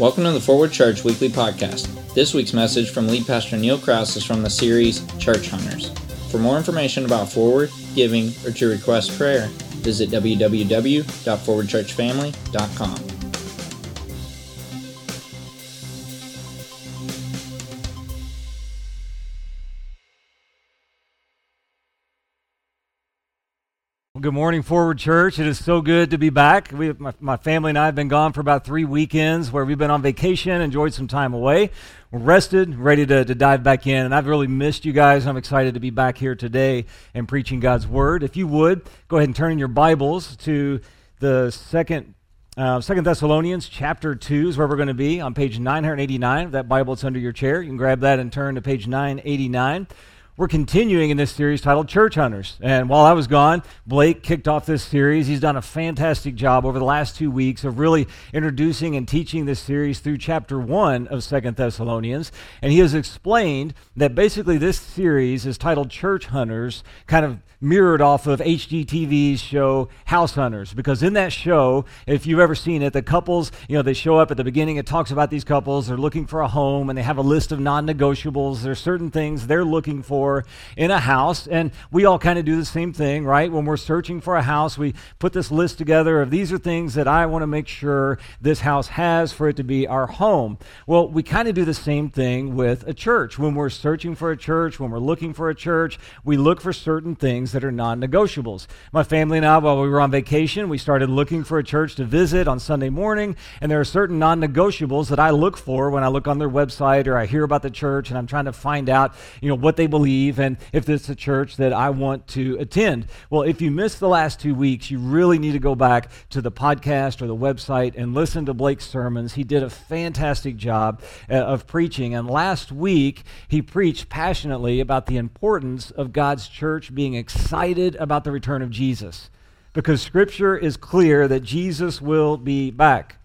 Welcome to the Forward Church Weekly Podcast. This week's message from lead pastor Neil Crouse is from the series Church Hunters. For more information about Forward, giving, or to request prayer, visit www.forwardchurchfamily.com. Good morning, Forward Church. It is so good to be back. We, my, my, family and I have been gone for about three weekends where we've been on vacation, enjoyed some time away. We're rested, ready to, to dive back in, and I've really missed you guys. I'm excited to be back here today and preaching God's Word. If you would, go ahead and turn in your Bibles to the second uh, Second Thessalonians chapter 2 is where we're going to be on page 989 of that Bible that's under your chair. You can grab that and turn to page 989. We're continuing in this series titled Church Hunters. And while I was gone, Blake kicked off this series. He's done a fantastic job over the last two weeks of really introducing and teaching this series through chapter 1 of Second Thessalonians. And he has explained that basically this series is titled Church Hunters, kind of mirrored off of HGTV's show House Hunters. Because in that show, if you've ever seen it, the couples, you know, they show up at the beginning, it talks about these couples, they're looking for a home, and they have a list of non negotiables. There's certain things they're looking for in a house. And we all kind of do the same thing, right? When we're searching for a house, we put this list together of these are things that I want to make sure this house has for it to be our home. Well, we kind of do the same thing with a church. When we're searching for a church, when we're looking for a church, we look for certain things that are non negotiables. My family and I, while we were on vacation, we started looking for a church to visit on Sunday morning, and there are certain non negotiables that I look for when I look on their website or I hear about the church and I'm trying to find out, you know, what they believe and if this is a church that I want to attend. Well, if you missed the last two weeks, you really need to go back to the podcast or the website and listen to Blake's sermons. He did a fantastic job uh, of preaching, and last week he preached passionately about the importance of God's church being excited about the return of Jesus because Scripture is clear that Jesus will be back.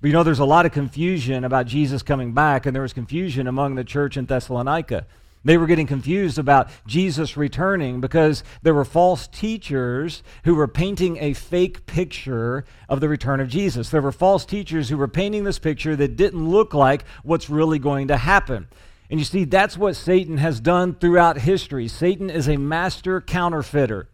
But you know, there's a lot of confusion about Jesus coming back, and there was confusion among the church in Thessalonica. They were getting confused about Jesus returning because there were false teachers who were painting a fake picture of the return of Jesus. There were false teachers who were painting this picture that didn't look like what's really going to happen. And you see, that's what Satan has done throughout history. Satan is a master counterfeiter.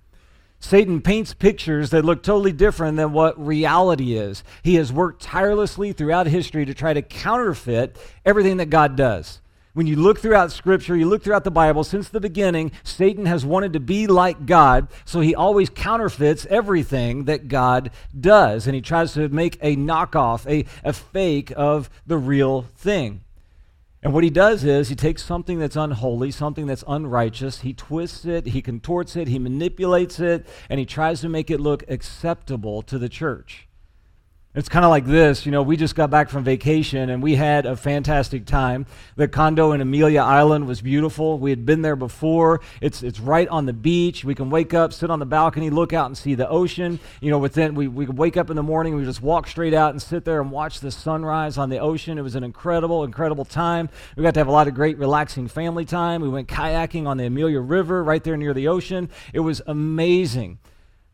Satan paints pictures that look totally different than what reality is. He has worked tirelessly throughout history to try to counterfeit everything that God does. When you look throughout Scripture, you look throughout the Bible, since the beginning, Satan has wanted to be like God, so he always counterfeits everything that God does. And he tries to make a knockoff, a, a fake of the real thing. And what he does is he takes something that's unholy, something that's unrighteous, he twists it, he contorts it, he manipulates it, and he tries to make it look acceptable to the church. It's kind of like this, you know, we just got back from vacation and we had a fantastic time. The condo in Amelia Island was beautiful. We had been there before. It's, it's right on the beach. We can wake up, sit on the balcony, look out and see the ocean. You know, within, we, we could wake up in the morning, we just walk straight out and sit there and watch the sunrise on the ocean. It was an incredible, incredible time. We got to have a lot of great relaxing family time. We went kayaking on the Amelia River right there near the ocean. It was amazing.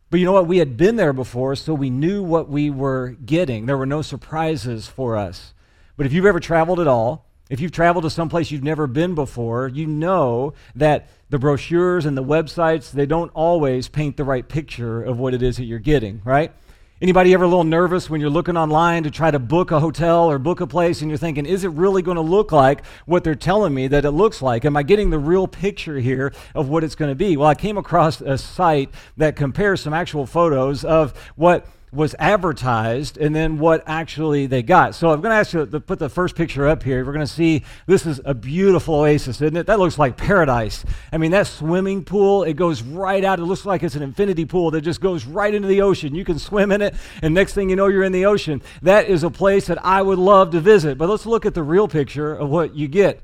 But you know what? We had been there before, so we knew what we were getting. There were no surprises for us. But if you've ever traveled at all, if you've traveled to some place you've never been before, you know that the brochures and the websites, they don't always paint the right picture of what it is that you're getting, right? Anybody ever a little nervous when you're looking online to try to book a hotel or book a place and you're thinking, is it really going to look like what they're telling me that it looks like? Am I getting the real picture here of what it's going to be? Well, I came across a site that compares some actual photos of what was advertised and then what actually they got. So I'm going to ask you to put the first picture up here. We're going to see this is a beautiful oasis, isn't it? That looks like paradise. I mean, that swimming pool, it goes right out. It looks like it's an infinity pool that just goes right into the ocean. You can swim in it, and next thing you know, you're in the ocean. That is a place that I would love to visit. But let's look at the real picture of what you get.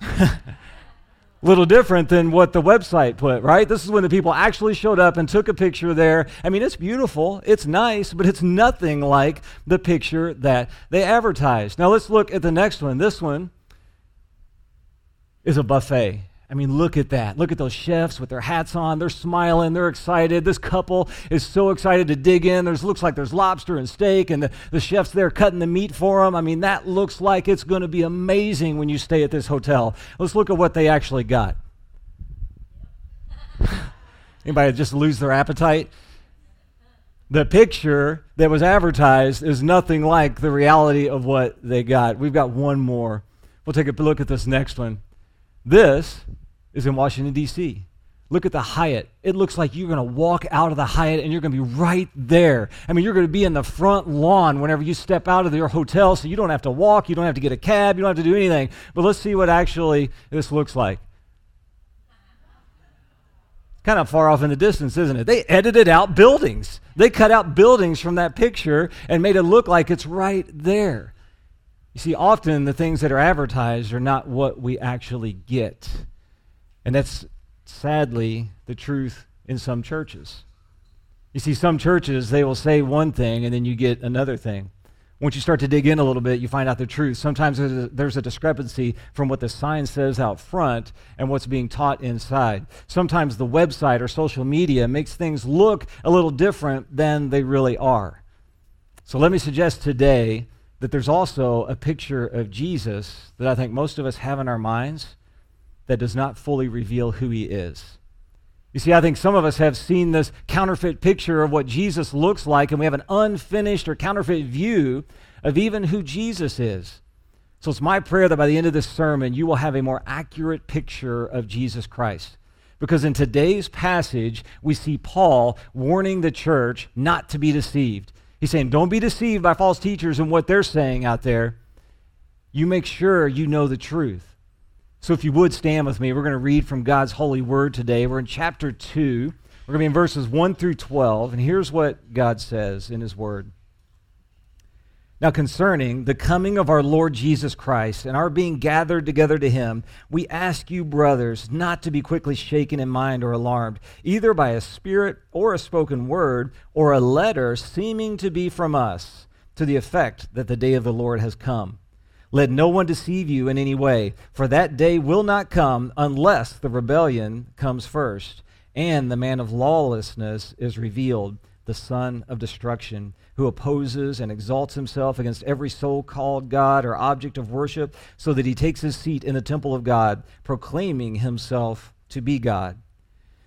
little different than what the website put, right? This is when the people actually showed up and took a picture there. I mean, it's beautiful, it's nice, but it's nothing like the picture that they advertised. Now let's look at the next one. This one is a buffet. I mean, look at that. Look at those chefs with their hats on. They're smiling. They're excited. This couple is so excited to dig in. There's looks like there's lobster and steak, and the, the chef's there cutting the meat for them. I mean, that looks like it's going to be amazing when you stay at this hotel. Let's look at what they actually got. Anybody just lose their appetite? The picture that was advertised is nothing like the reality of what they got. We've got one more. We'll take a look at this next one. This is in Washington, D.C. Look at the Hyatt. It looks like you're going to walk out of the Hyatt and you're going to be right there. I mean, you're going to be in the front lawn whenever you step out of your hotel, so you don't have to walk, you don't have to get a cab, you don't have to do anything. But let's see what actually this looks like. Kind of far off in the distance, isn't it? They edited out buildings. They cut out buildings from that picture and made it look like it's right there. You see, often the things that are advertised are not what we actually get. And that's sadly the truth in some churches. You see, some churches, they will say one thing and then you get another thing. Once you start to dig in a little bit, you find out the truth. Sometimes there's a, there's a, discrepancy from what the sign says out front and what's being taught inside. Sometimes the website or social media makes things look a little different than they really are. So let me suggest today that there's also a picture of Jesus that I think most of us have in our minds that does not fully reveal who he is. You see, I think some of us have seen this counterfeit picture of what Jesus looks like, and we have an unfinished or counterfeit view of even who Jesus is. So it's my prayer that by the end of this sermon, you will have a more accurate picture of Jesus Christ. Because in today's passage, we see Paul warning the church not to be deceived. He's saying, Don't be deceived by false teachers and what they're saying out there. You make sure you know the truth. So if you would stand with me, we're going to read from God's holy word today. We're in chapter 2. We're going to be in verses 1 through 12. And here's what God says in his word. Now, concerning the coming of our Lord Jesus Christ and our being gathered together to him, we ask you, brothers, not to be quickly shaken in mind or alarmed, either by a spirit or a spoken word or a letter seeming to be from us, to the effect that the day of the Lord has come. Let no one deceive you in any way, for that day will not come unless the rebellion comes first, and the man of lawlessness is revealed, the son of destruction, who opposes and exalts himself against every so called God or object of worship, so that he takes his seat in the temple of God, proclaiming himself to be God.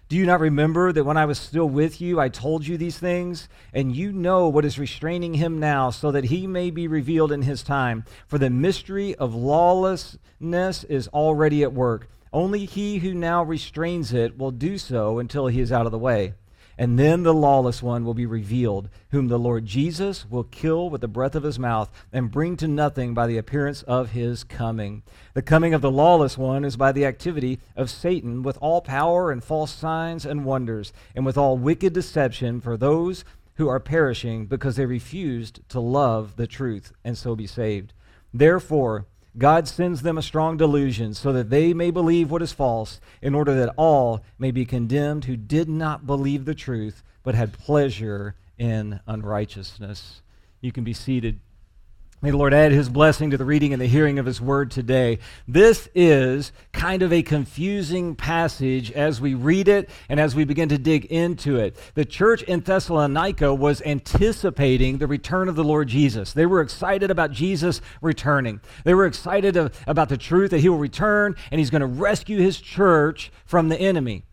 Do you not remember that when I was still with you, I told you these things? And you know what is restraining him now, so that he may be revealed in his time. For the mystery of lawlessness is already at work. Only he who now restrains it will do so until he is out of the way. And then the lawless one will be revealed, whom the Lord Jesus will kill with the breath of his mouth and bring to nothing by the appearance of his coming. The coming of the lawless one is by the activity of Satan with all power and false signs and wonders, and with all wicked deception for those who are perishing because they refused to love the truth and so be saved. Therefore, God sends them a strong delusion so that they may believe what is false, in order that all may be condemned who did not believe the truth, but had pleasure in unrighteousness. You can be seated. May the Lord add his blessing to the reading and the hearing of his word today. This is kind of a confusing passage as we read it and as we begin to dig into it. The church in Thessalonica was anticipating the return of the Lord Jesus. They were excited about Jesus returning. They were excited about the truth that he will return and he's going to rescue his church from the enemy.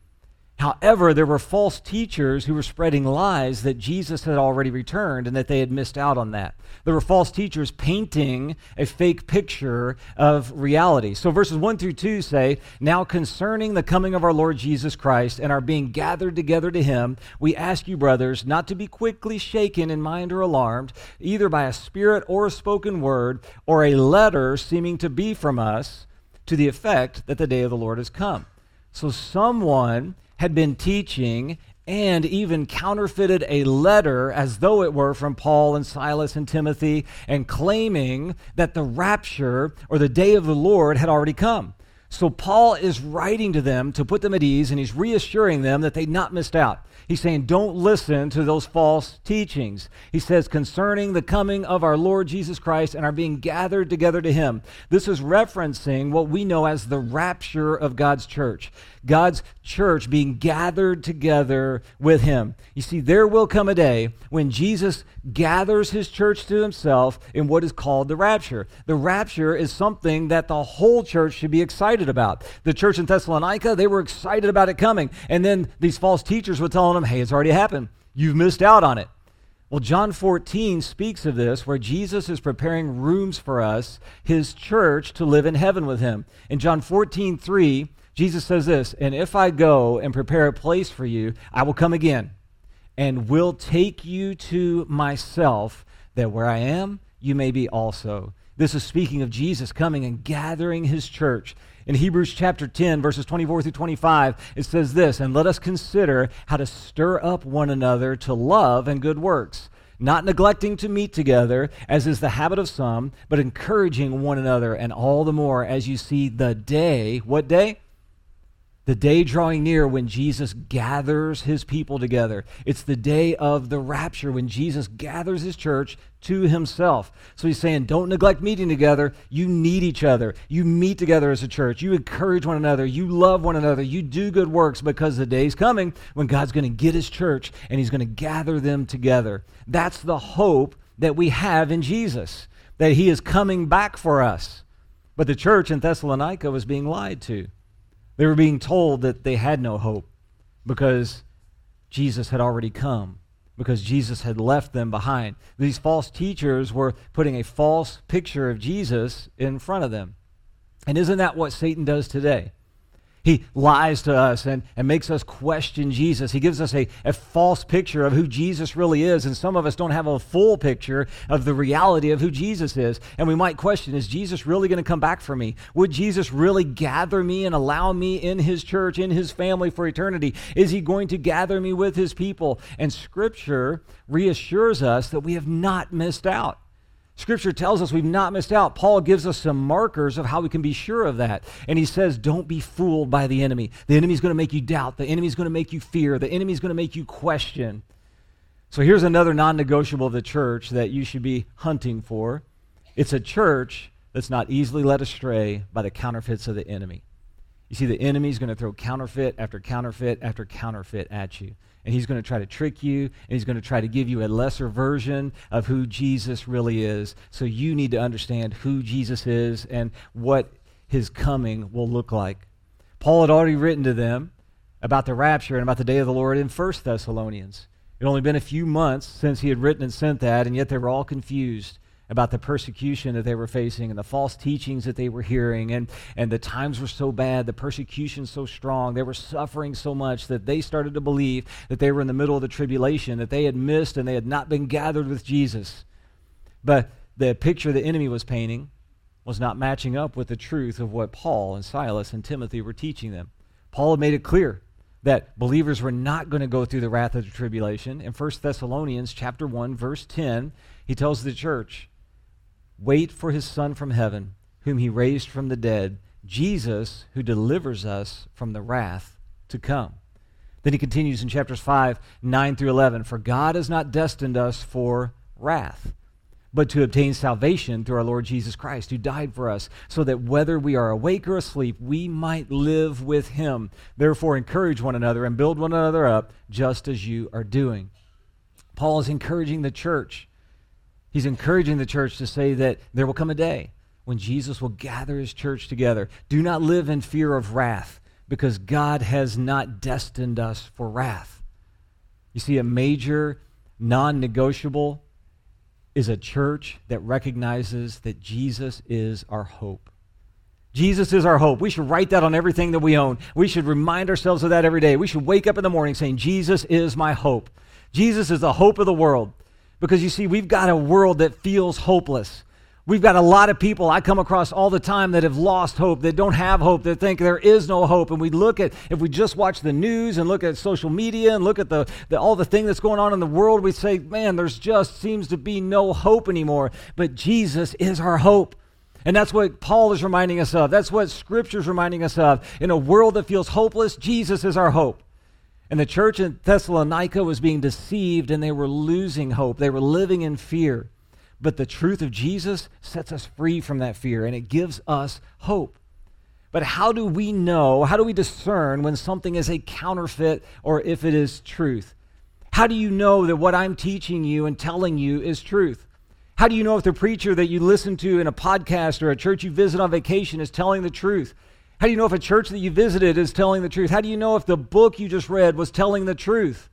However, there were false teachers who were spreading lies that Jesus had already returned and that they had missed out on that. There were false teachers painting a fake picture of reality. So verses 1 through 2 say, Now concerning the coming of our Lord Jesus Christ and our being gathered together to him, we ask you, brothers, not to be quickly shaken in mind or alarmed, either by a spirit or a spoken word, or a letter seeming to be from us, to the effect that the day of the Lord has come. So someone had been teaching and even counterfeited a letter as though it were from Paul and Silas and Timothy and claiming that the rapture or the day of the Lord had already come. So Paul is writing to them to put them at ease, and he's reassuring them that they've not missed out. He's saying, don't listen to those false teachings. He says, concerning the coming of our Lord Jesus Christ and our being gathered together to him. This is referencing what we know as the rapture of God's church. God's church being gathered together with him. You see, there will come a day when Jesus gathers his church to himself in what is called the rapture. The rapture is something that the whole church should be excited about. The church in Thessalonica, they were excited about it coming. And then these false teachers were telling them, hey, it's already happened. You've missed out on it. Well, John 14 speaks of this where Jesus is preparing rooms for us, his church, to live in heaven with him. In John 14, 3, Jesus says this, and if I go and prepare a place for you, I will come again and will take you to myself, that where I am, you may be also. This is speaking of Jesus coming and gathering his church. In Hebrews chapter 10, verses 24 through 25, it says this And let us consider how to stir up one another to love and good works, not neglecting to meet together, as is the habit of some, but encouraging one another, and all the more as you see the day. What day? The day drawing near when Jesus gathers his people together. It's the day of the rapture when Jesus gathers his church to himself. So he's saying, don't neglect meeting together. You need each other. You meet together as a church. You encourage one another. You love one another. You do good works because the day's coming when God's going to get his church and he's going to gather them together. That's the hope that we have in Jesus, that he is coming back for us. But the church in Thessalonica was being lied to. They were being told that they had no hope because Jesus had already come, because Jesus had left them behind. These false teachers were putting a false picture of Jesus in front of them. And isn't that what Satan does today? He lies to us and, and makes us question Jesus. He gives us a, a false picture of who Jesus really is. And some of us don't have a full picture of the reality of who Jesus is. And we might question is Jesus really going to come back for me? Would Jesus really gather me and allow me in his church, in his family for eternity? Is he going to gather me with his people? And Scripture reassures us that we have not missed out. Scripture tells us we've not missed out. Paul gives us some markers of how we can be sure of that. And he says, Don't be fooled by the enemy. The enemy's going to make you doubt. The enemy's going to make you fear. The enemy's going to make you question. So here's another non negotiable of the church that you should be hunting for it's a church that's not easily led astray by the counterfeits of the enemy. You see, the enemy's going to throw counterfeit after counterfeit after counterfeit at you and he's going to try to trick you, and he's going to try to give you a lesser version of who Jesus really is. So you need to understand who Jesus is and what his coming will look like. Paul had already written to them about the rapture and about the day of the Lord in 1 Thessalonians. It had only been a few months since he had written and sent that, and yet they were all confused about the persecution that they were facing and the false teachings that they were hearing. And, and the times were so bad, the persecution so strong, they were suffering so much that they started to believe that they were in the middle of the tribulation, that they had missed and they had not been gathered with Jesus. But the picture the enemy was painting was not matching up with the truth of what Paul and Silas and Timothy were teaching them. Paul had made it clear that believers were not going to go through the wrath of the tribulation. In 1 Thessalonians chapter 1 verse 10, he tells the church, Wait for his Son from heaven, whom he raised from the dead, Jesus, who delivers us from the wrath to come. Then he continues in chapters 5, 9 through 11 For God has not destined us for wrath, but to obtain salvation through our Lord Jesus Christ, who died for us, so that whether we are awake or asleep, we might live with him. Therefore, encourage one another and build one another up, just as you are doing. Paul is encouraging the church He's encouraging the church to say that there will come a day when Jesus will gather his church together. Do not live in fear of wrath because God has not destined us for wrath. You see, a major non negotiable is a church that recognizes that Jesus is our hope. Jesus is our hope. We should write that on everything that we own. We should remind ourselves of that every day. We should wake up in the morning saying, Jesus is my hope. Jesus is the hope of the world. Because you see, we've got a world that feels hopeless. We've got a lot of people I come across all the time that have lost hope, that don't have hope, that think there is no hope. And we look at, if we just watch the news and look at social media and look at the, the, all the thing that's going on in the world, we say, man, there's just seems to be no hope anymore. But Jesus is our hope. And that's what Paul is reminding us of. That's what Scripture is reminding us of. In a world that feels hopeless, Jesus is our hope. And the church in Thessalonica was being deceived and they were losing hope. They were living in fear. But the truth of Jesus sets us free from that fear and it gives us hope. But how do we know, how do we discern when something is a counterfeit or if it is truth? How do you know that what I'm teaching you and telling you is truth? How do you know if the preacher that you listen to in a podcast or a church you visit on vacation is telling the truth? How do you know if a church that you visited is telling the truth? How do you know if the book you just read was telling the truth?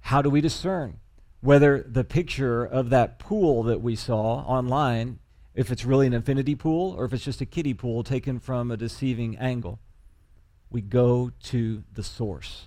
How do we discern whether the picture of that pool that we saw online if it's really an infinity pool or if it's just a kiddie pool taken from a deceiving angle. We go to the source.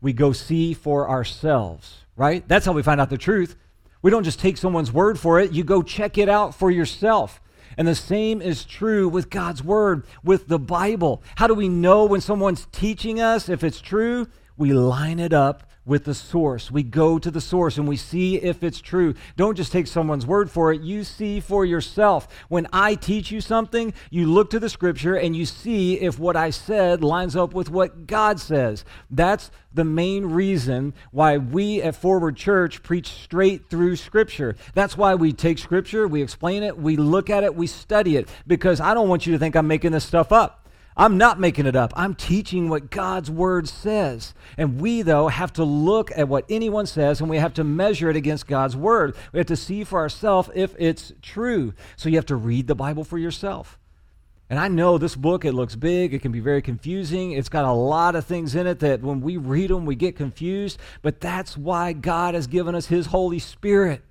We go see for ourselves, right? That's how we find out the truth. We don't just take someone's word for it, you go check it out for yourself. And the same is true with God's word, with the Bible. How do we know when someone's teaching us if it's true? We line it up with the source. We go to the source and we see if it's true. Don't just take someone's word for it. You see for yourself. When I teach you something, you look to the scripture and you see if what I said lines up with what God says. That's the main reason why we at Forward Church preach straight through Scripture. That's why we take Scripture, we explain it, we look at it, we study it, because I don't want you to think I'm making this stuff up. I'm not making it up. I'm teaching what God's word says. And we, though, have to look at what anyone says and we have to measure it against God's word. We have to see for ourselves if it's true. So you have to read the Bible for yourself. And I know this book, it looks big, it can be very confusing. It's got a lot of things in it that when we read them, we get confused. But that's why God has given us His Holy Spirit.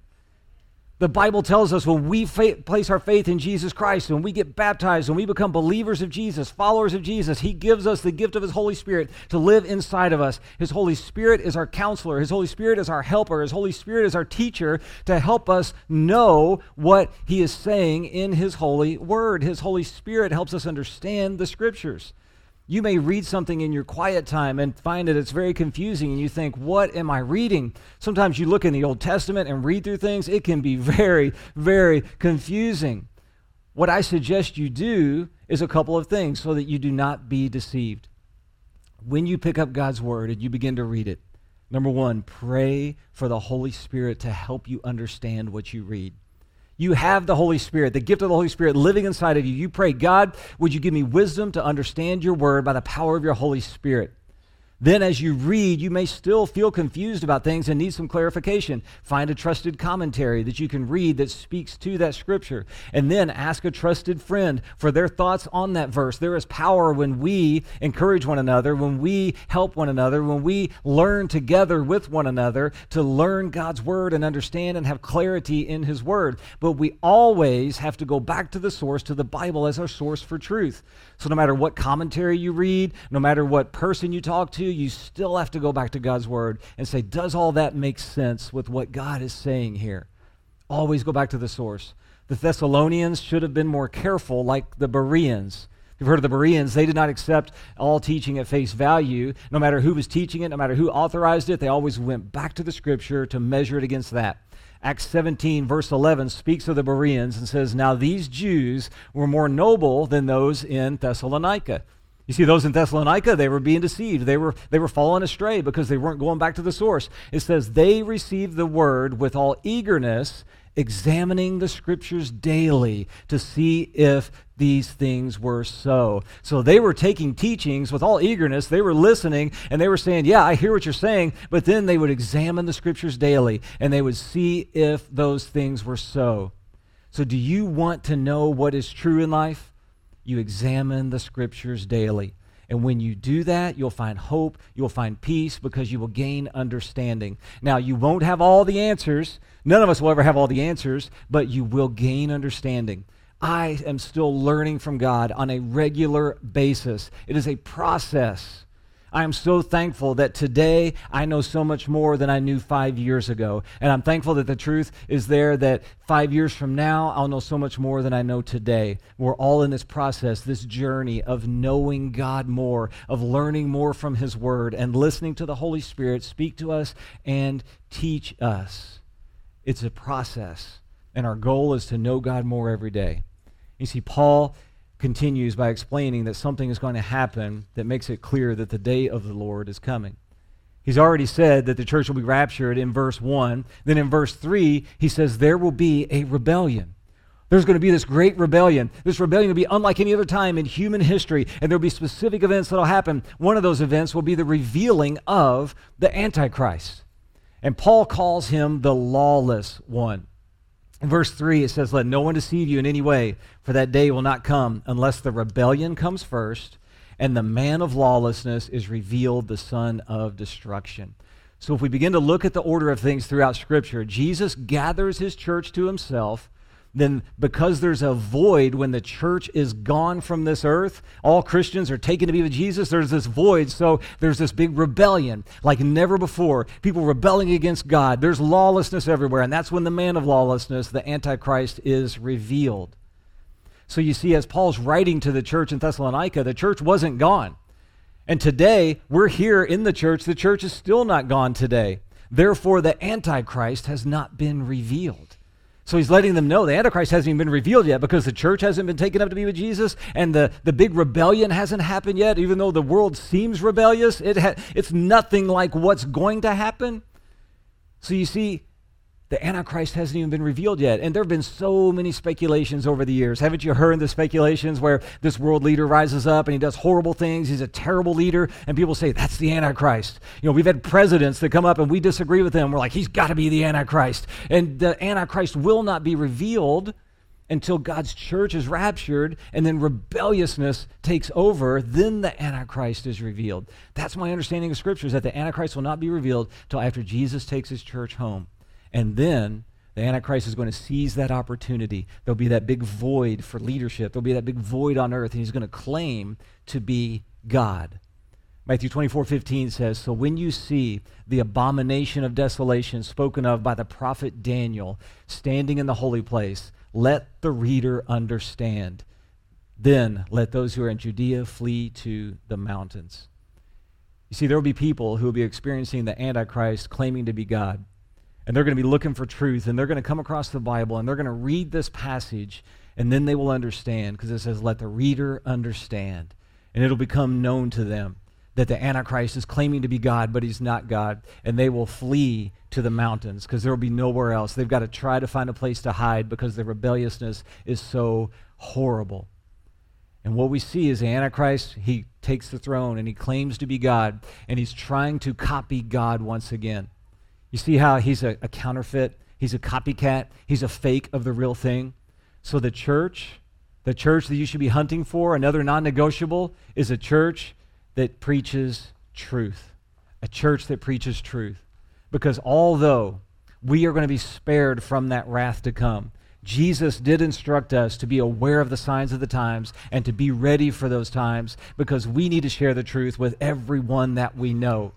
The Bible tells us when we fa- place our faith in Jesus Christ, when we get baptized, when we become believers of Jesus, followers of Jesus, He gives us the gift of His Holy Spirit to live inside of us. His Holy Spirit is our counselor, His Holy Spirit is our helper, His Holy Spirit is our teacher to help us know what He is saying in His holy word. His Holy Spirit helps us understand the Scriptures. You may read something in your quiet time and find that it's very confusing, and you think, What am I reading? Sometimes you look in the Old Testament and read through things, it can be very, very confusing. What I suggest you do is a couple of things so that you do not be deceived. When you pick up God's Word and you begin to read it, number one, pray for the Holy Spirit to help you understand what you read. You have the Holy Spirit, the gift of the Holy Spirit living inside of you. You pray, God, would you give me wisdom to understand your word by the power of your Holy Spirit? Then, as you read, you may still feel confused about things and need some clarification. Find a trusted commentary that you can read that speaks to that scripture. And then ask a trusted friend for their thoughts on that verse. There is power when we encourage one another, when we help one another, when we learn together with one another to learn God's word and understand and have clarity in His word. But we always have to go back to the source, to the Bible as our source for truth. So, no matter what commentary you read, no matter what person you talk you still have to go back to God's word and say, does all that make sense with what God is saying here? Always go back to the source. The Thessalonians should have been more careful, like the Bereans. You've heard of the Bereans. They did not accept all teaching at face value. No matter who was teaching it, no matter who authorized it, they always went back to the scripture to measure it against that. Acts 17, verse 11, speaks of the Bereans and says, Now these Jews were more noble than those in Thessalonica. You see, those in Thessalonica, they were being deceived. They were, they were falling astray because they weren't going back to the source. It says, they received the word with all eagerness, examining the scriptures daily to see if these things were so. So they were taking teachings with all eagerness. They were listening and they were saying, Yeah, I hear what you're saying. But then they would examine the scriptures daily and they would see if those things were so. So, do you want to know what is true in life? You examine the scriptures daily. And when you do that, you'll find hope, you'll find peace because you will gain understanding. Now, you won't have all the answers. None of us will ever have all the answers, but you will gain understanding. I am still learning from God on a regular basis. It is a process. I am so thankful that today I know so much more than I knew five years ago. And I'm thankful that the truth is there that five years from now, I'll know so much more than I know today. We're all in this process, this journey of knowing God more, of learning more from His Word, and listening to the Holy Spirit speak to us and teach us. It's a process. and our goal is to know God more every day. You see, Paul continues by explaining that something is going to happen that makes it clear that the day of the Lord is coming. He's already said that the church will be raptured in verse 1. Then in verse 3, he says there will be a rebellion. There's going to be this great rebellion. This rebellion will be unlike any other time in human history, and there'll be specific events that'll happen. One of those events will be the revealing of the Antichrist. And Paul calls him the lawless one. In verse 3, it says, Let no one deceive you in any way, for that day will not come unless the rebellion comes first and the man of lawlessness is revealed, the son of destruction. So if we begin to look at the order of things throughout Scripture, Jesus gathers his church to himself then because there's a void when the church is gone from this earth, all Christians are taken to be with Jesus, there's this void. So there's this big rebellion like never before. People rebelling against God. There's lawlessness everywhere. And that's when the man of lawlessness, the Antichrist, is revealed. So you see, as Paul's writing to the church in Thessalonica, the church wasn't gone. And today, we're here in the church. The church is still not gone today. Therefore, the Antichrist has not been revealed. So he's letting them know the Antichrist hasn't even been revealed yet because the church hasn't been taken up to be with Jesus and the, the big rebellion hasn't happened yet. Even though the world seems rebellious, it ha- it's nothing like what's going to happen. So you see, the Antichrist hasn't even been revealed yet. And there have been so many speculations over the years. Haven't you heard the speculations where this world leader rises up and he does horrible things? He's a terrible leader, and people say, that's the Antichrist. You know, we've had presidents that come up and we disagree with them. We're like, he's got to be the Antichrist. And the Antichrist will not be revealed until God's church is raptured and then rebelliousness takes over, then the Antichrist is revealed. That's my understanding of Scripture, is that the Antichrist will not be revealed until after Jesus takes his church home. And then the Antichrist is going to seize that opportunity. There'll be that big void for leadership. There'll be that big void on earth, and he's going to claim to be God. Matthew 24, 15 says, So when you see the abomination of desolation spoken of by the prophet Daniel standing in the holy place, let the reader understand. Then let those who are in Judea flee to the mountains. You see, there will be people who will be experiencing the Antichrist claiming to be God and they're going to be looking for truth and they're going to come across the Bible and they're going to read this passage and then they will understand because it says, let the reader understand. And it'll become known to them that the Antichrist is claiming to be God, but he's not God. And they will flee to the mountains because there will be nowhere else. They've got to try to find a place to hide because their rebelliousness is so horrible. And what we see is the Antichrist, he takes the throne and he claims to be God, and he's trying to copy God once again. You see how he's a, a counterfeit? He's a copycat. He's a fake of the real thing. So the church, the church that you should be hunting for, another non negotiable, is a church that preaches truth. A church that preaches truth. Because although we are going to be spared from that wrath to come, Jesus did instruct us to be aware of the signs of the times and to be ready for those times because we need to share the truth with everyone that we know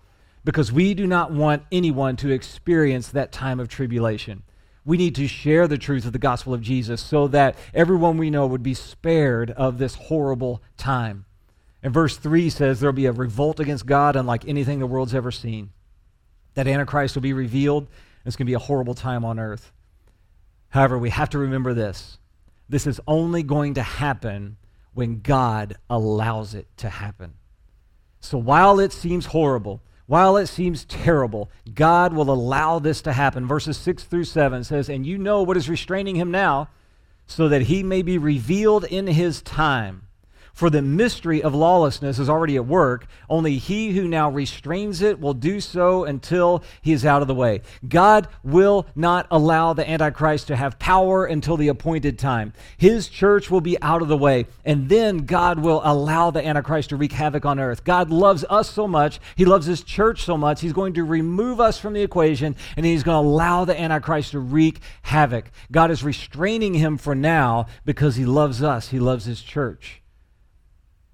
because we do not want anyone to experience that time of tribulation. We need to share the truth of the gospel of Jesus so that everyone we know would be spared of this horrible time. And verse 3 says there'll be a revolt against God unlike anything the world's ever seen. That Antichrist will be revealed, and it's going to be a horrible time on earth. However, we have to remember this this is only going to happen when God allows it to happen. So while it seems horrible, while it seems terrible, God will allow this to happen. Verses 6 through 7 says, And you know what is restraining him now, so that he may be revealed in his time. For the mystery of lawlessness is already at work, only he who now restrains it will do so until he is out of the way. God will not allow the Antichrist to have power until the appointed time. His church will be out of the way, and then God will allow the Antichrist to wreak havoc on earth. God loves us so much, he loves his church so much, he's going to remove us from the equation, and he's going to allow the Antichrist to wreak havoc. God is restraining him for now because he loves us, he loves his church.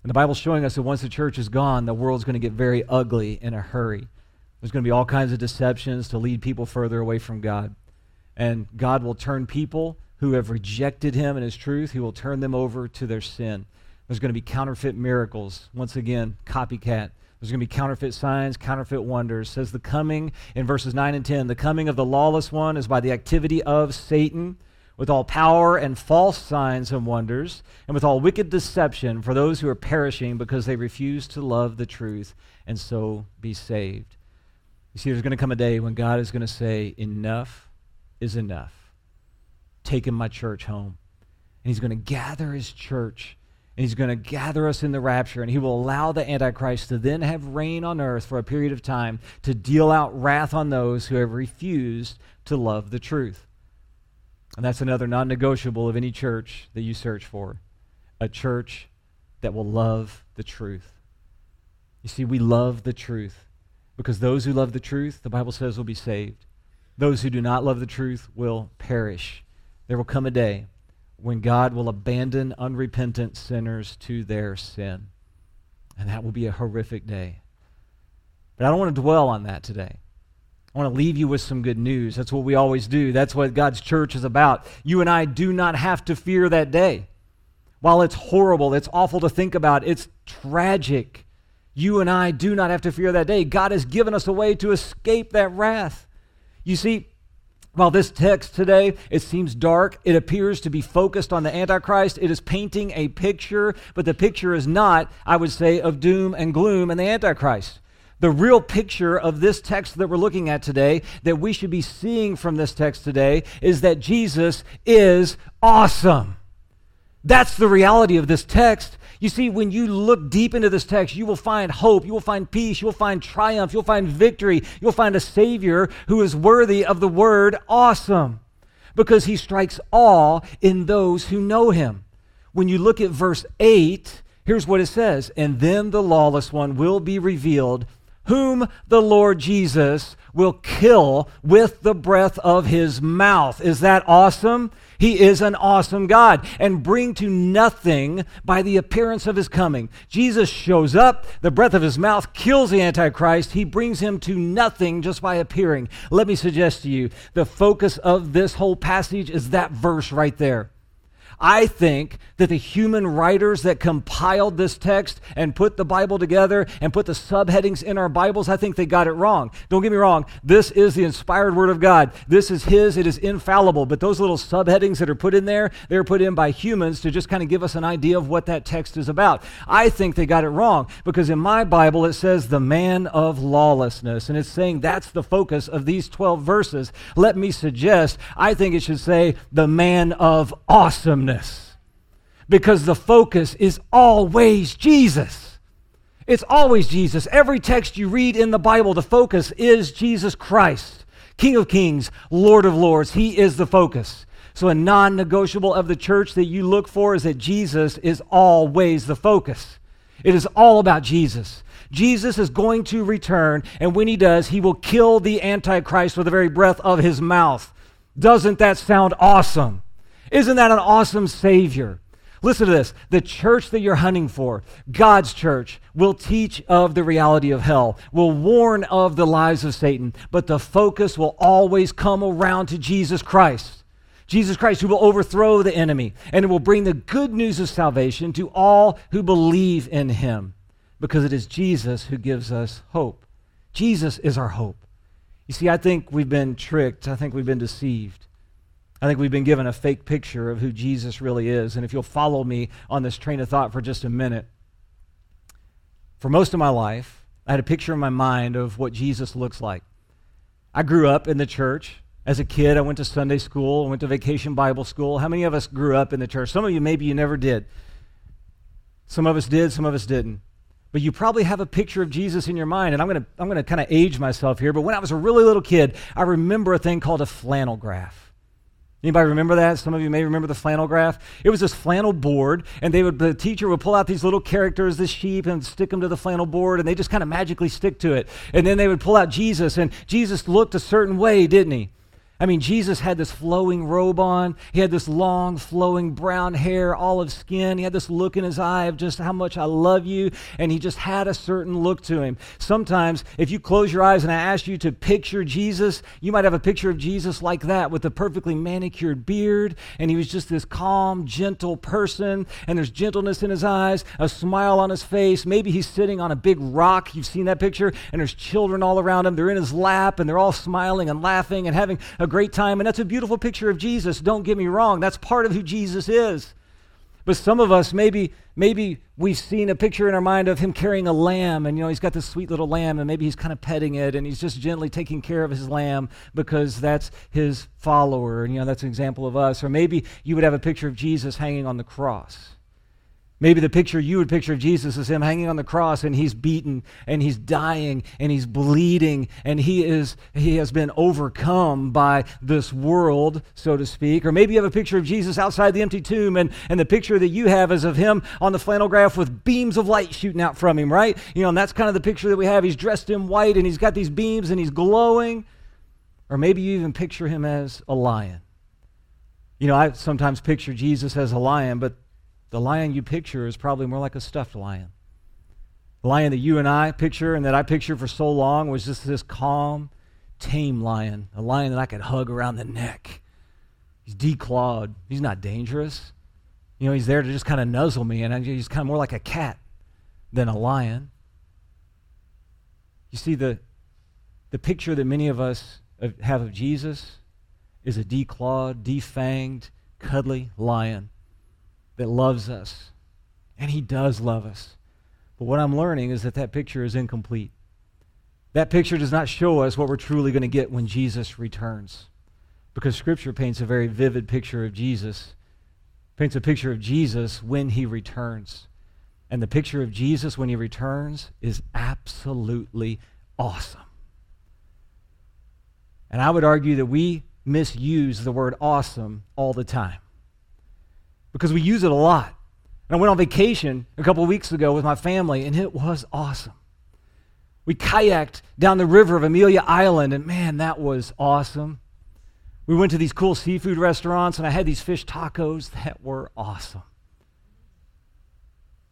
And the Bible's showing us that once the church is gone, the world's going to get very ugly in a hurry. There's going to be all kinds of deceptions to lead people further away from God. And God will turn people who have rejected him and his truth, he will turn them over to their sin. There's going to be counterfeit miracles. Once again, copycat. There's going to be counterfeit signs, counterfeit wonders. Says the coming in verses 9 and 10, the coming of the lawless one is by the activity of Satan with all power and false signs and wonders, and with all wicked deception for those who are perishing because they refuse to love the truth and so be saved. You see, there's going to come a day when God is going to say, Enough is enough. Taking my church home. And He's going to gather His church and he's going to gather us in the rapture, and he will allow the Antichrist to then have reign on earth for a period of time to deal out wrath on those who have refused to love the truth. And that's another non negotiable of any church that you search for a church that will love the truth. You see, we love the truth because those who love the truth, the Bible says, will be saved. Those who do not love the truth will perish. There will come a day when God will abandon unrepentant sinners to their sin. And that will be a horrific day. But I don't want to dwell on that today. I want to leave you with some good news. That's what we always do. That's what God's church is about. You and I do not have to fear that day. While it's horrible, it's awful to think about, it's tragic. You and I do not have to fear that day. God has given us a way to escape that wrath. You see, while this text today, it seems dark, it appears to be focused on the Antichrist. It is painting a picture, but the picture is not, I would say, of doom and gloom and the Antichrist. The real picture of this text that we're looking at today, that we should be seeing from this text today, is that Jesus is awesome. That's the reality of this text. You see, when you look deep into this text, you will find hope, you will find peace, you will find triumph, you'll find victory, you'll find a Savior who is worthy of the word awesome because he strikes awe in those who know him. When you look at verse 8, here's what it says And then the lawless one will be revealed whom the Lord Jesus will kill with the breath of his mouth. Is that awesome? He is an awesome God and bring to nothing by the appearance of his coming. Jesus shows up, the breath of his mouth kills the Antichrist. He brings him to nothing just by appearing. Let me suggest to you the focus of this whole passage is that verse right there. I think that the human writers that compiled this text and put the Bible together and put the subheadings in our Bibles, I think they got it wrong. Don't get me wrong, this is the inspired Word of God. This is His, it is infallible. But those little subheadings that are put in there, they're put in by humans to just kind of give us an idea of what that text is about. I think they got it wrong because in my Bible it says the man of lawlessness, and it's saying that's the focus of these 12 verses. Let me suggest, I think it should say the man of awesomeness because the focus is always Jesus. It's always Jesus. Every text you read in the Bible, the focus is Jesus Christ, King of Kings, Lord of Lords. He is the focus. So, a non negotiable of the church that you look for is that Jesus is always the focus. It is all about Jesus. Jesus is going to return, and when he does, he will kill the Antichrist with the very breath of his mouth. Doesn't that sound awesome? Isn't that an awesome Savior? Listen to this. The church that you're hunting for, God's church, will teach of the reality of hell, will warn of the lies of Satan, but the focus will always come around to Jesus Christ. Jesus Christ, who will overthrow the enemy, and it will bring the good news of salvation to all who believe in him, because it is Jesus who gives us hope. Jesus is our hope. You see, I think we've been tricked, I think we've been deceived. I think we've been given a fake picture of who Jesus really is. And if you'll follow me on this train of thought for just a minute, for most of my life, I had a picture in my mind of what Jesus looks like. I grew up in the church. As a kid, I went to Sunday school, I went to vacation Bible school. How many of us grew up in the church? Some of you, maybe you never did. Some of us did, some of us didn't. But you probably have a picture of Jesus in your mind. And I'm going to I'm going to kind of age myself here. But when I was a really little kid, I remember a thing called a flannel graph. Anybody remember that? Some of you may remember the flannel graph. It was this flannel board, and they would the teacher would pull out these little characters, the sheep, and stick them to the flannel board, and they just kind of magically stick to it. And then they would pull out Jesus, and Jesus looked a certain way, didn't he? I mean, Jesus had this flowing robe on. He had this long, flowing brown hair, olive skin. He had this look in his eye of just how much I love you. And he just had a certain look to him. Sometimes, if you close your eyes and I ask you to picture Jesus, you might have a picture of Jesus like that with a perfectly manicured beard. And he was just this calm, gentle person. And there's gentleness in his eyes, a smile on his face. Maybe he's sitting on a big rock. You've seen that picture. And there's children all around him. They're in his lap and they're all smiling and laughing and having a a great time. And that's a beautiful picture of Jesus. Don't get me wrong, that's part of who Jesus is. But some of us, maybe, maybe we've seen a picture in our mind of him carrying a lamb, and you know, he's got this sweet little lamb, and maybe he's kind of petting it, and he's just gently taking care of his lamb because that's his follower. And you know, that's an example of us. Or maybe you would have a picture of Jesus hanging on the cross. Maybe the picture you would picture of Jesus is him hanging on the cross and he's beaten and he's dying and he's bleeding and he is he has been overcome by this world, so to speak. Or maybe you have a picture of Jesus outside the empty tomb and, and the picture that you have is of him on the flannel graph with beams of light shooting out from him, right? You know, and that's kind of the picture that we have. He's dressed in white and he's got these beams and he's glowing. Or maybe you even picture him as a lion. You know, I sometimes picture Jesus as a lion, but the lion you picture is probably more like a stuffed lion. The lion that you and I picture and that I picture for so long was just this calm, tame lion, a lion that I could hug around the neck. He's declawed. He's not dangerous. You know, he's there to just kind of nuzzle me, and he's kind of more like a cat than a lion. You see, the, the picture that many of us have of Jesus is a declawed, defanged, cuddly lion that loves us. And he does love us. But what I'm learning is that that picture is incomplete. That picture does not show us what we're truly going to get when Jesus returns. Because Scripture paints a very vivid picture of Jesus, paints a picture of Jesus when he returns. And the picture of Jesus when he returns is absolutely awesome. And I would argue that we misuse the word awesome all the time because we use it a lot. And I went on vacation a couple weeks ago with my family, and it was awesome. We kayaked down the river of Amelia Island, and man, that was awesome. We went to these cool seafood restaurants, and I had these fish tacos that were awesome.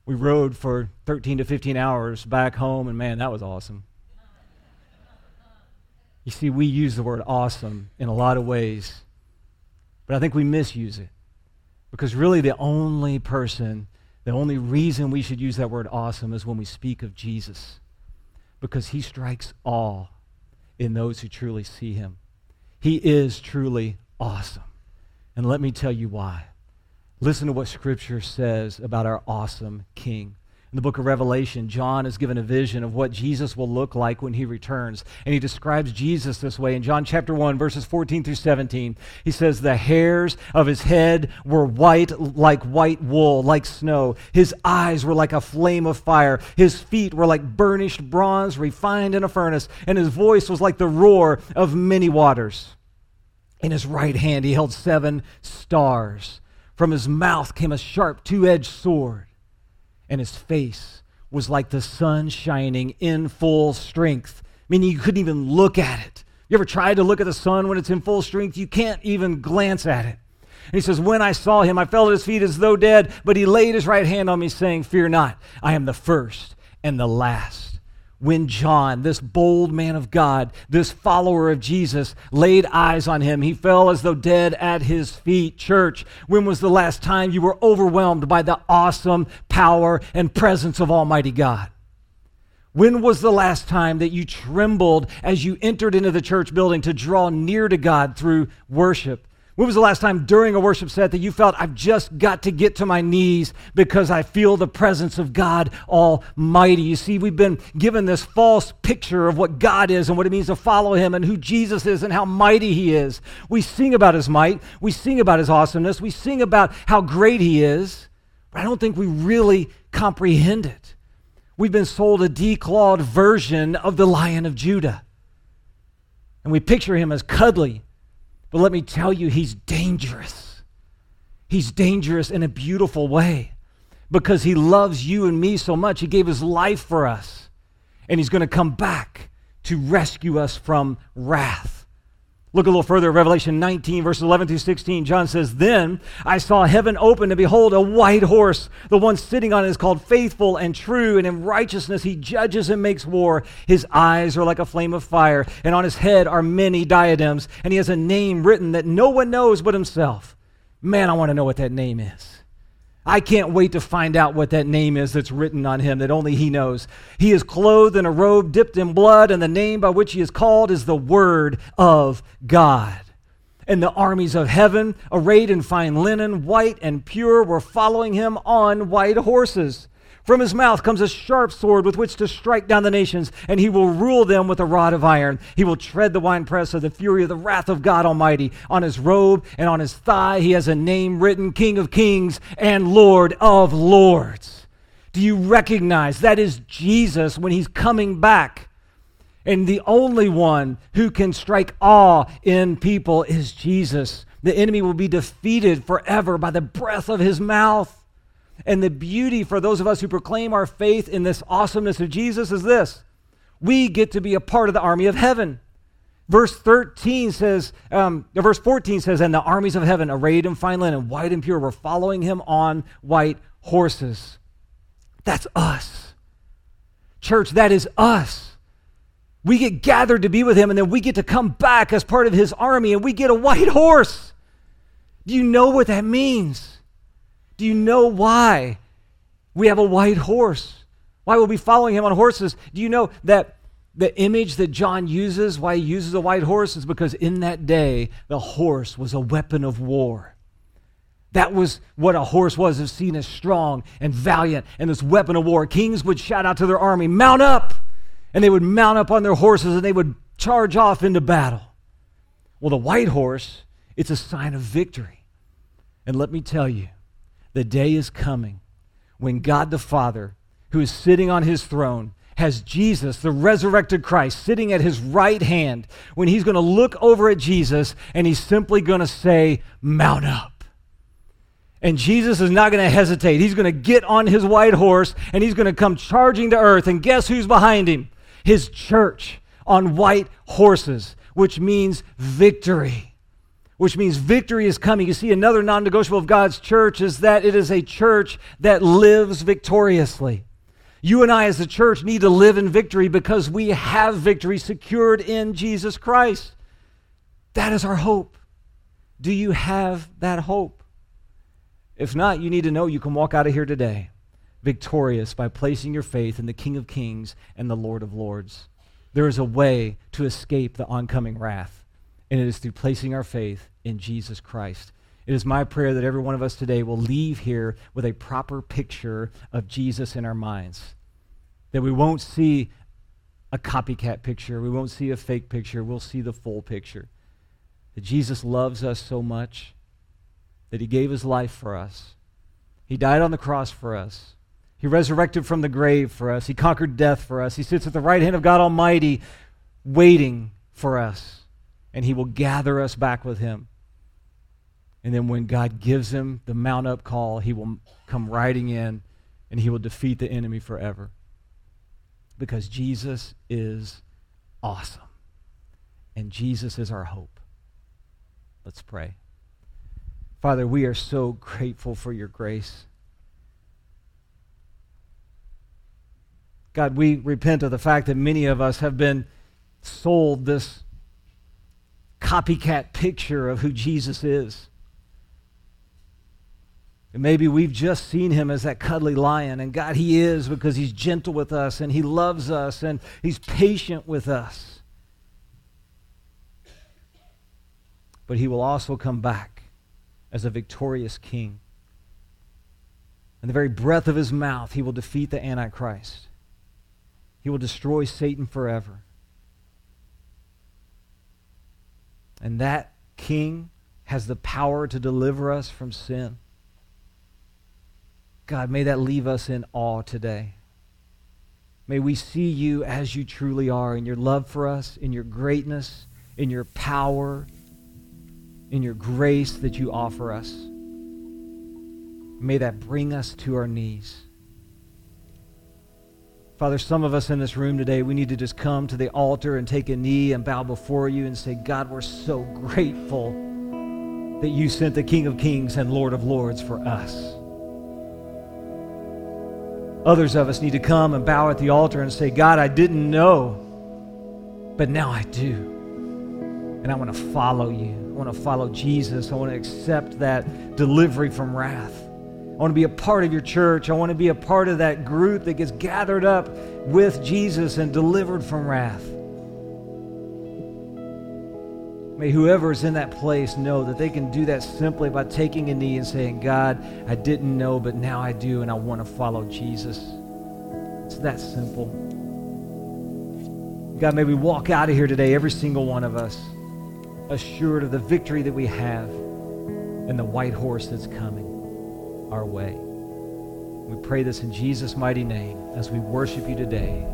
We rode for 13 to 15 hours back home, and man, that was awesome. You see, we use the word awesome in a lot of ways, but I think we misuse it. Because really, the only person, the only reason we should use that word awesome is when we speak of Jesus. Because he strikes awe in those who truly see him. He is truly awesome. And let me tell you why. Listen to what Scripture says about our awesome King. In the book of Revelation, John is given a vision of what Jesus will look like when he returns. And he describes Jesus this way in John chapter 1, verses 14 through 17. He says, The hairs of his head were white like white wool, like snow. His eyes were like a flame of fire. His feet were like burnished bronze refined in a furnace. And his voice was like the roar of many waters. In his right hand, he held seven stars. From his mouth came a sharp two edged sword and his face was like the sun shining in full strength, meaning you couldn't even look at it. You ever tried to look at the sun when it's in full strength? You can't even glance at it. And he says, When I saw him, I fell at his feet as though dead, but he laid his right hand on me, saying, Fear not, I am the first and the last when John, this bold man of God, this follower of Jesus, laid eyes on him, he fell as though dead at his feet. Church, when was the last time you were overwhelmed by the awesome power and presence of Almighty God? When was the last time that you trembled as you entered into the church building to draw near to God through worship? When was the last time during a worship set that you felt, I've just got to get to my knees because I feel the presence of God Almighty? You see, we've been given this false picture of what God is and what it means to follow Him and who Jesus is and how mighty He is. We sing about His might, we sing about His awesomeness, we sing about how great He is, but I don't think we really comprehend it. We've been sold a declawed version of the Lion of Judah. And we picture Him as cuddly but let me tell you, he's dangerous. He's dangerous in a beautiful way because he loves you and me so much. He gave his life for us, and he's going to come back to rescue us from wrath. Look a little further at Revelation 19, verses 11 through 16. John says, Then I saw heaven open, and behold, a white horse. The one sitting on it is called Faithful and True, and in righteousness he judges and makes war. His eyes are like a flame of fire, and on his head are many diadems, and he has a name written that no one knows but himself. Man, I want to know what that name is. I can't wait to find out what that name is that's written on him that only he knows. He is clothed in a robe dipped in blood, and the name by which he is called is the Word of God. And the armies of heaven, arrayed in fine linen, white and pure, were following him on white horses. From his mouth comes a sharp sword with which to strike down the nations, and he will rule them with a rod of iron. He will tread the winepress of the fury of the wrath of God Almighty. On his robe and on his thigh he has a name written King of Kings and Lord of Lords. Do you recognize that is Jesus when he's coming back? And the only one who can strike awe in people is Jesus. The enemy will be defeated forever by the breath of his mouth. And the beauty for those of us who proclaim our faith in this awesomeness of Jesus is this we get to be a part of the army of heaven. Verse 13 says, um, verse 14 says, and the armies of heaven, arrayed in fine linen, white and pure, were following him on white horses. That's us. Church, that is us. We get gathered to be with him, and then we get to come back as part of his army, and we get a white horse. Do you know what that means? Do you know why we have a white horse? Why we'll be following him on horses? Do you know that the image that John uses, why he uses a white horse, is because in that day, the horse was a weapon of war. That was what a horse was, is seen as strong and valiant and this weapon of war. Kings would shout out to their army, Mount up! And they would mount up on their horses and they would charge off into battle. Well, the white horse, it's a sign of victory. And let me tell you, the day is coming when God the Father, who is sitting on his throne, has Jesus, the resurrected Christ, sitting at his right hand, when he's going to look over at Jesus and he's simply going to say, Mount up. And Jesus is not going to hesitate. He's going to get on his white horse and he's going to come charging to earth. And guess who's behind him? His church on white horses, which means victory which means victory is coming. You see, another non negotiable of God's church is that it is a church that lives victoriously. You and I, as a church, need to live in victory because we have victory secured in Jesus Christ. That is our hope. Do you have that hope? If not, you need to know you can walk out of here today victorious by placing your faith in the King of Kings and the Lord of Lords. There is a way to escape the oncoming wrath and it is through placing our faith in Jesus Christ. It is my prayer that every one of us today will leave here with a proper picture of Jesus in our minds. That we won't see a copycat picture, we won't see a fake picture, we'll see the full picture. That Jesus loves us so much that he gave his life for us. He died on the cross for us. He resurrected from the grave for us. He conquered death for us. He sits at the right hand of God Almighty, waiting for us and he will gather us back with him. And then when God gives him the mount up call, he will come riding in and he will defeat the enemy forever. Because Jesus is awesome. And Jesus is our hope. Let's pray. Father, we are so grateful for your grace. God, we repent of the fact that many of us have been sold this copycat picture of who Jesus is. And maybe we've just seen him as that cuddly lion, and God, he is because he's gentle with us and he loves us and he's patient with us. But he will also come back as a victorious king. In the very breath of his mouth, he will defeat the Antichrist. He will destroy Satan forever. And that king has the power to deliver us from sin. God, may that leave us in awe today. May we see you as you truly are in your love for us, in your greatness, in your power, in your grace that you offer us. May that bring us to our knees. Father, some of us in this room today, we need to just come to the altar and take a knee and bow before you and say, God, we're so grateful that you sent the King of Kings and Lord of Lords for us. Others of us need to come and bow at the altar and say, God, I didn't know, but now I do. And I want to follow you. I want to follow Jesus. I want to accept that delivery from wrath. I want to be a part of your church. I want to be a part of that group that gets gathered up with Jesus and delivered from wrath. May whoever is in that place know that they can do that simply by taking a knee and saying, God, I didn't know, but now I do, and I want to follow Jesus. It's that simple. God, may we walk out of here today, every single one of us, assured of the victory that we have and the white horse that's coming our way. We pray this in Jesus' mighty name as we worship you today.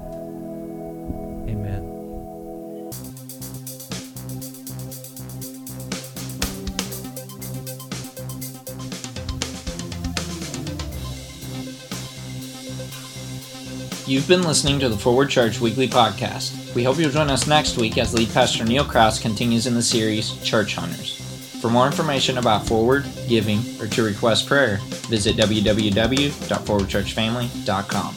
You've been listening to the Forward Church Weekly Podcast. We hope you'll join us next week as lead pastor Neil Crouse continues in the series Church Hunters. For more information about Forward, giving, or to request prayer, visit www.forwardchurchfamily.com.